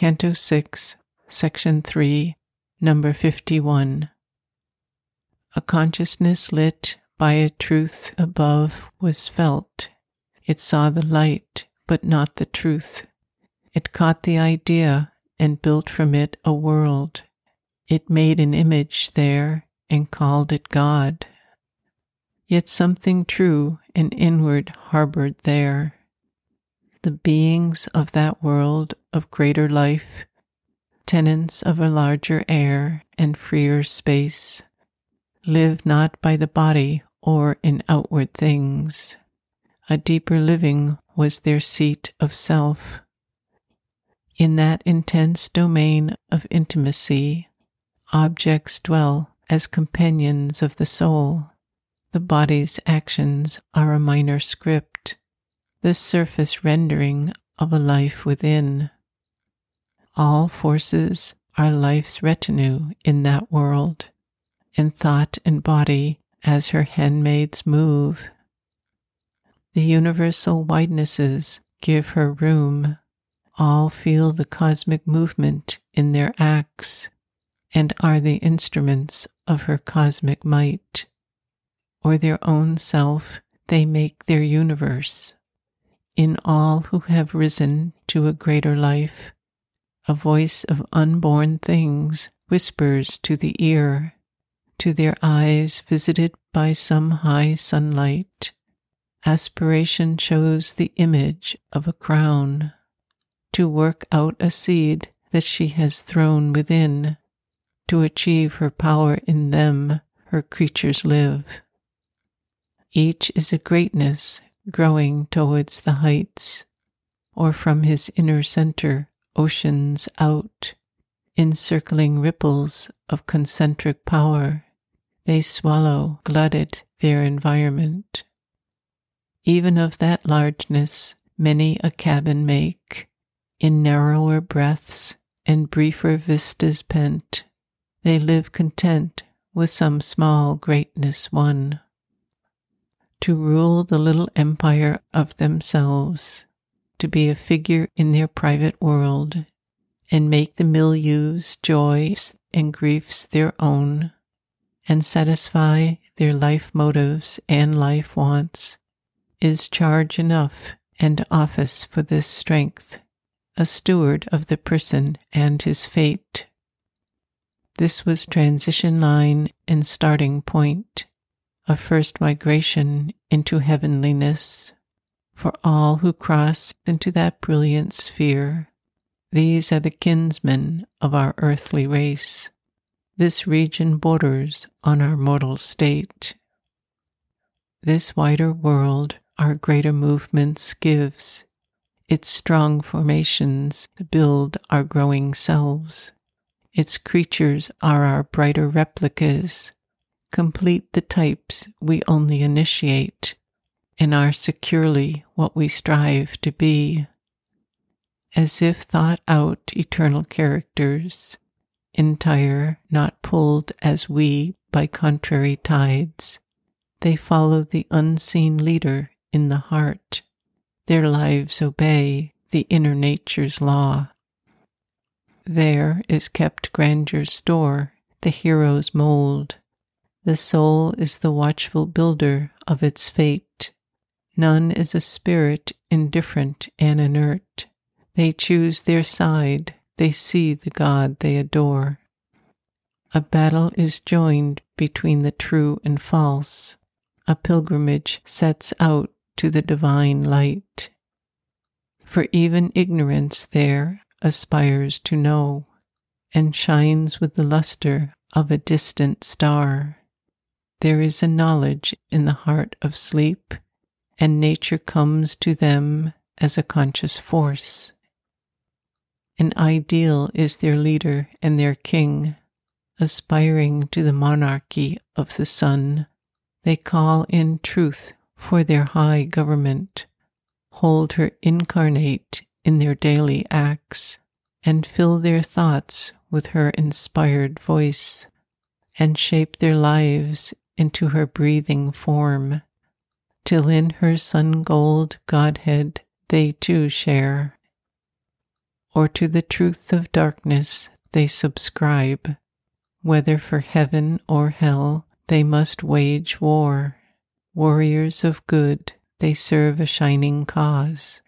Canto 6, Section 3, Number 51. A consciousness lit by a truth above was felt. It saw the light, but not the truth. It caught the idea and built from it a world. It made an image there and called it God. Yet something true and inward harbored there. The beings of that world of greater life, tenants of a larger air and freer space, live not by the body or in outward things. A deeper living was their seat of self. In that intense domain of intimacy, objects dwell as companions of the soul. The body's actions are a minor script, the surface rendering of a life within. All forces are life's retinue in that world, and thought and body as her handmaids move. The universal widenesses give her room. All feel the cosmic movement in their acts and are the instruments of her cosmic might. Or their own self, they make their universe in all who have risen to a greater life. A voice of unborn things whispers to the ear, to their eyes visited by some high sunlight. Aspiration shows the image of a crown to work out a seed that she has thrown within. To achieve her power in them, her creatures live. Each is a greatness growing towards the heights, or from his inner center, oceans out, encircling ripples of concentric power. They swallow, glutted their environment. Even of that largeness, many a cabin make, in narrower breaths and briefer vistas pent. They live content with some small greatness won to rule the little empire of themselves, to be a figure in their private world, and make the milieus, joys, and griefs their own, and satisfy their life motives and life wants, is charge enough and office for this strength, a steward of the person and his fate. This was transition line and starting point a first migration into heavenliness for all who cross into that brilliant sphere. These are the kinsmen of our earthly race. This region borders on our mortal state. This wider world our greater movements gives. Its strong formations build our growing selves. Its creatures are our brighter replicas complete the types we only initiate and are securely what we strive to be. As if thought out eternal characters, entire, not pulled as we by contrary tides, they follow the unseen leader in the heart. Their lives obey the inner nature's law. There is kept grandeur's store, the hero's mold, the soul is the watchful builder of its fate. None is a spirit indifferent and inert. They choose their side, they see the God they adore. A battle is joined between the true and false. A pilgrimage sets out to the divine light. For even ignorance there aspires to know, and shines with the luster of a distant star. There is a knowledge in the heart of sleep, and nature comes to them as a conscious force. An ideal is their leader and their king, aspiring to the monarchy of the sun. They call in truth for their high government, hold her incarnate in their daily acts, and fill their thoughts with her inspired voice, and shape their lives into her breathing form, till in her sun gold Godhead they too share. or to the truth of darkness they subscribe. Whether for heaven or hell, they must wage war. Warriors of good, they serve a shining cause,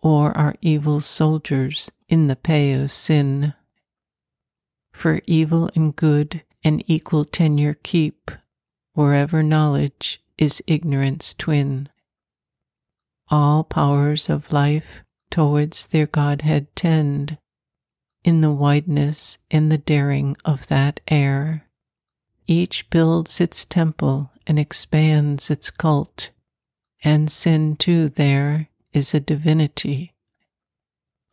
or are evil soldiers in the pay of sin. For evil and good an equal tenure keep, wherever knowledge is ignorance twin. All powers of life towards their Godhead tend, in the wideness and the daring of that air. Each builds its temple and expands its cult, and sin too there is a divinity,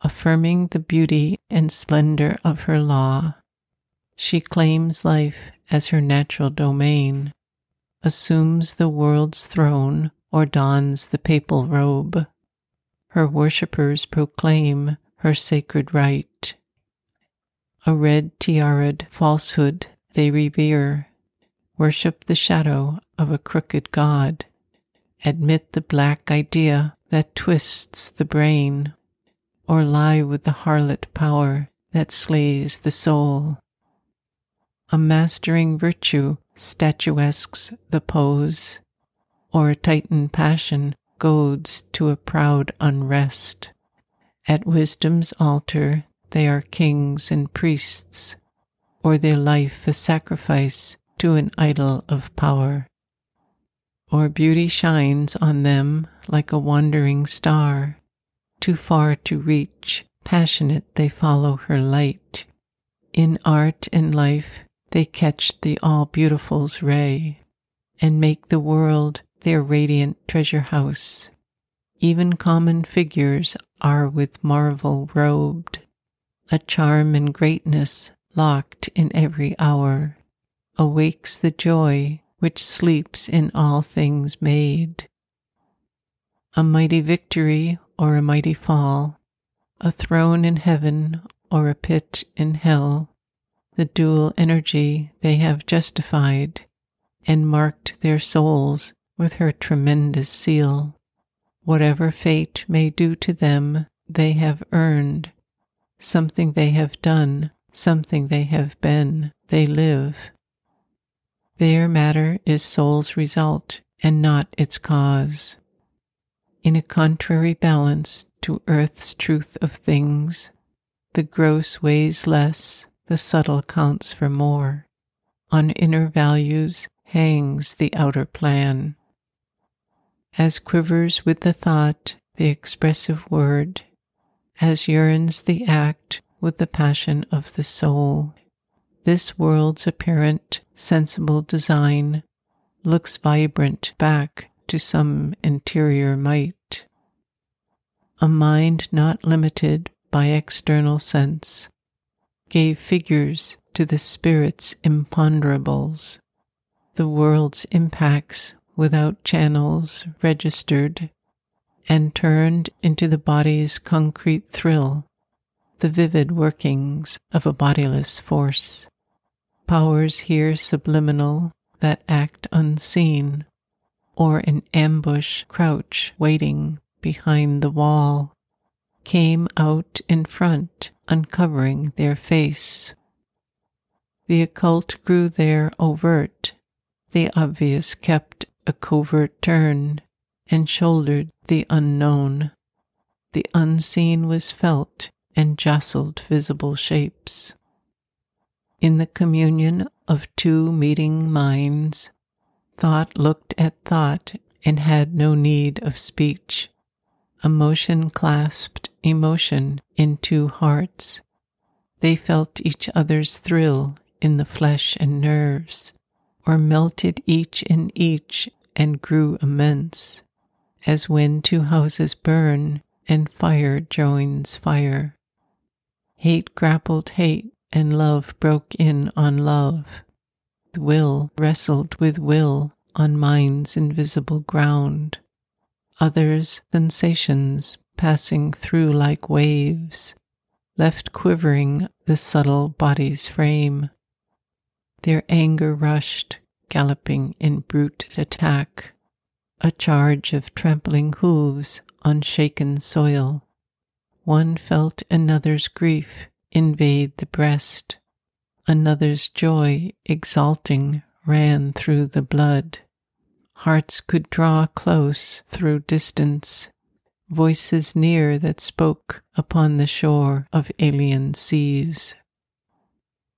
affirming the beauty and splendor of her law. She claims life as her natural domain, assumes the world's throne, or dons the papal robe. Her worshippers proclaim her sacred right. A red tiara'd falsehood they revere, worship the shadow of a crooked god, admit the black idea that twists the brain, or lie with the harlot power that slays the soul. A mastering virtue statuesques the pose, or titan passion goads to a proud unrest. At wisdom's altar they are kings and priests, or their life a sacrifice to an idol of power. Or beauty shines on them like a wandering star, too far to reach, passionate they follow her light. In art and life they catch the all beautiful's ray and make the world their radiant treasure house. Even common figures are with marvel robed, a charm and greatness locked in every hour, awakes the joy which sleeps in all things made. A mighty victory or a mighty fall, a throne in heaven or a pit in hell, the dual energy they have justified and marked their souls with her tremendous seal. Whatever fate may do to them, they have earned. Something they have done, something they have been, they live. Their matter is soul's result and not its cause. In a contrary balance to earth's truth of things, the gross weighs less the subtle counts for more. On inner values hangs the outer plan. As quivers with the thought the expressive word, as yearns the act with the passion of the soul, this world's apparent sensible design looks vibrant back to some interior might. A mind not limited by external sense gave figures to the spirit's imponderables, the world's impacts without channels registered, and turned into the body's concrete thrill, the vivid workings of a bodiless force. Powers here subliminal that act unseen, or in ambush crouch waiting behind the wall, came out in front uncovering their face. The occult grew there overt, the obvious kept a covert turn and shouldered the unknown. The unseen was felt and jostled visible shapes. In the communion of two meeting minds, thought looked at thought and had no need of speech. Emotion clasped emotion in two hearts. They felt each other's thrill in the flesh and nerves, or melted each in each and grew immense, as when two houses burn and fire joins fire. Hate grappled hate, and love broke in on love. Will wrestled with will on mind's invisible ground. Others' sensations passing through like waves, left quivering the subtle body's frame. Their anger rushed, galloping in brute attack, a charge of trampling hooves on shaken soil. One felt another's grief invade the breast. Another's joy exalting ran through the blood. Hearts could draw close through distance, voices near that spoke upon the shore of alien seas.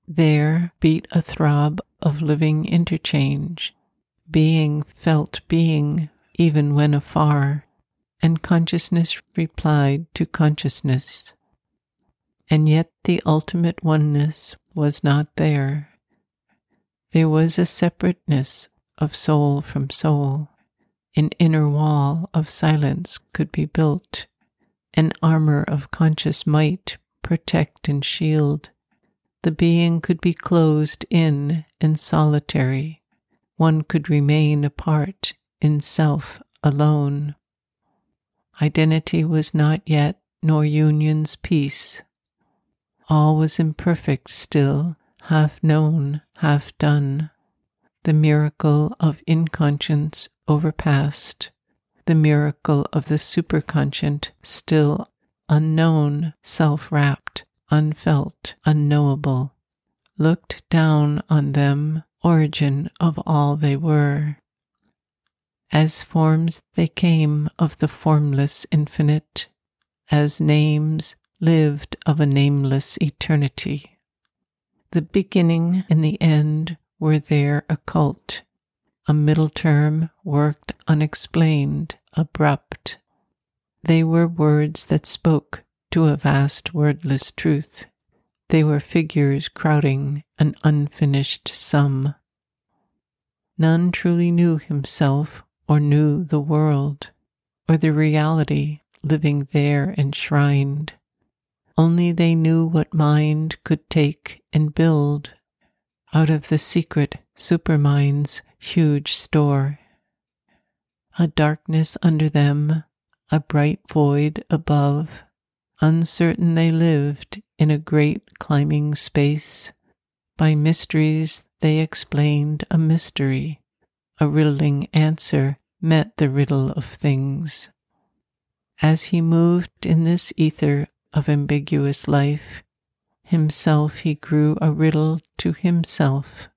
There beat a throb of living interchange. Being felt being even when afar, and consciousness replied to consciousness. And yet the ultimate oneness was not there. There was a separateness of soul from soul. An inner wall of silence could be built, an armor of conscious might protect and shield. The being could be closed in and solitary. One could remain apart in self alone. Identity was not yet, nor union's peace. All was imperfect still, half known, half done. The miracle of inconscience overpast, the miracle of the superconscient still unknown, self wrapped, unfelt, unknowable, looked down on them, origin of all they were. As forms they came of the formless infinite, as names lived of a nameless eternity. The beginning and the end were there occult, a middle term worked unexplained, abrupt. They were words that spoke to a vast wordless truth. They were figures crowding an unfinished sum. None truly knew himself or knew the world or the reality living there enshrined. Only they knew what mind could take and build out of the secret supermind's huge store. A darkness under them, a bright void above. Uncertain they lived in a great climbing space. By mysteries they explained a mystery a riddling answer met the riddle of things. As he moved in this ether of ambiguous life, himself he grew a riddle to himself.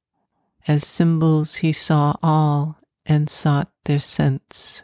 As symbols he saw all and sought their sense.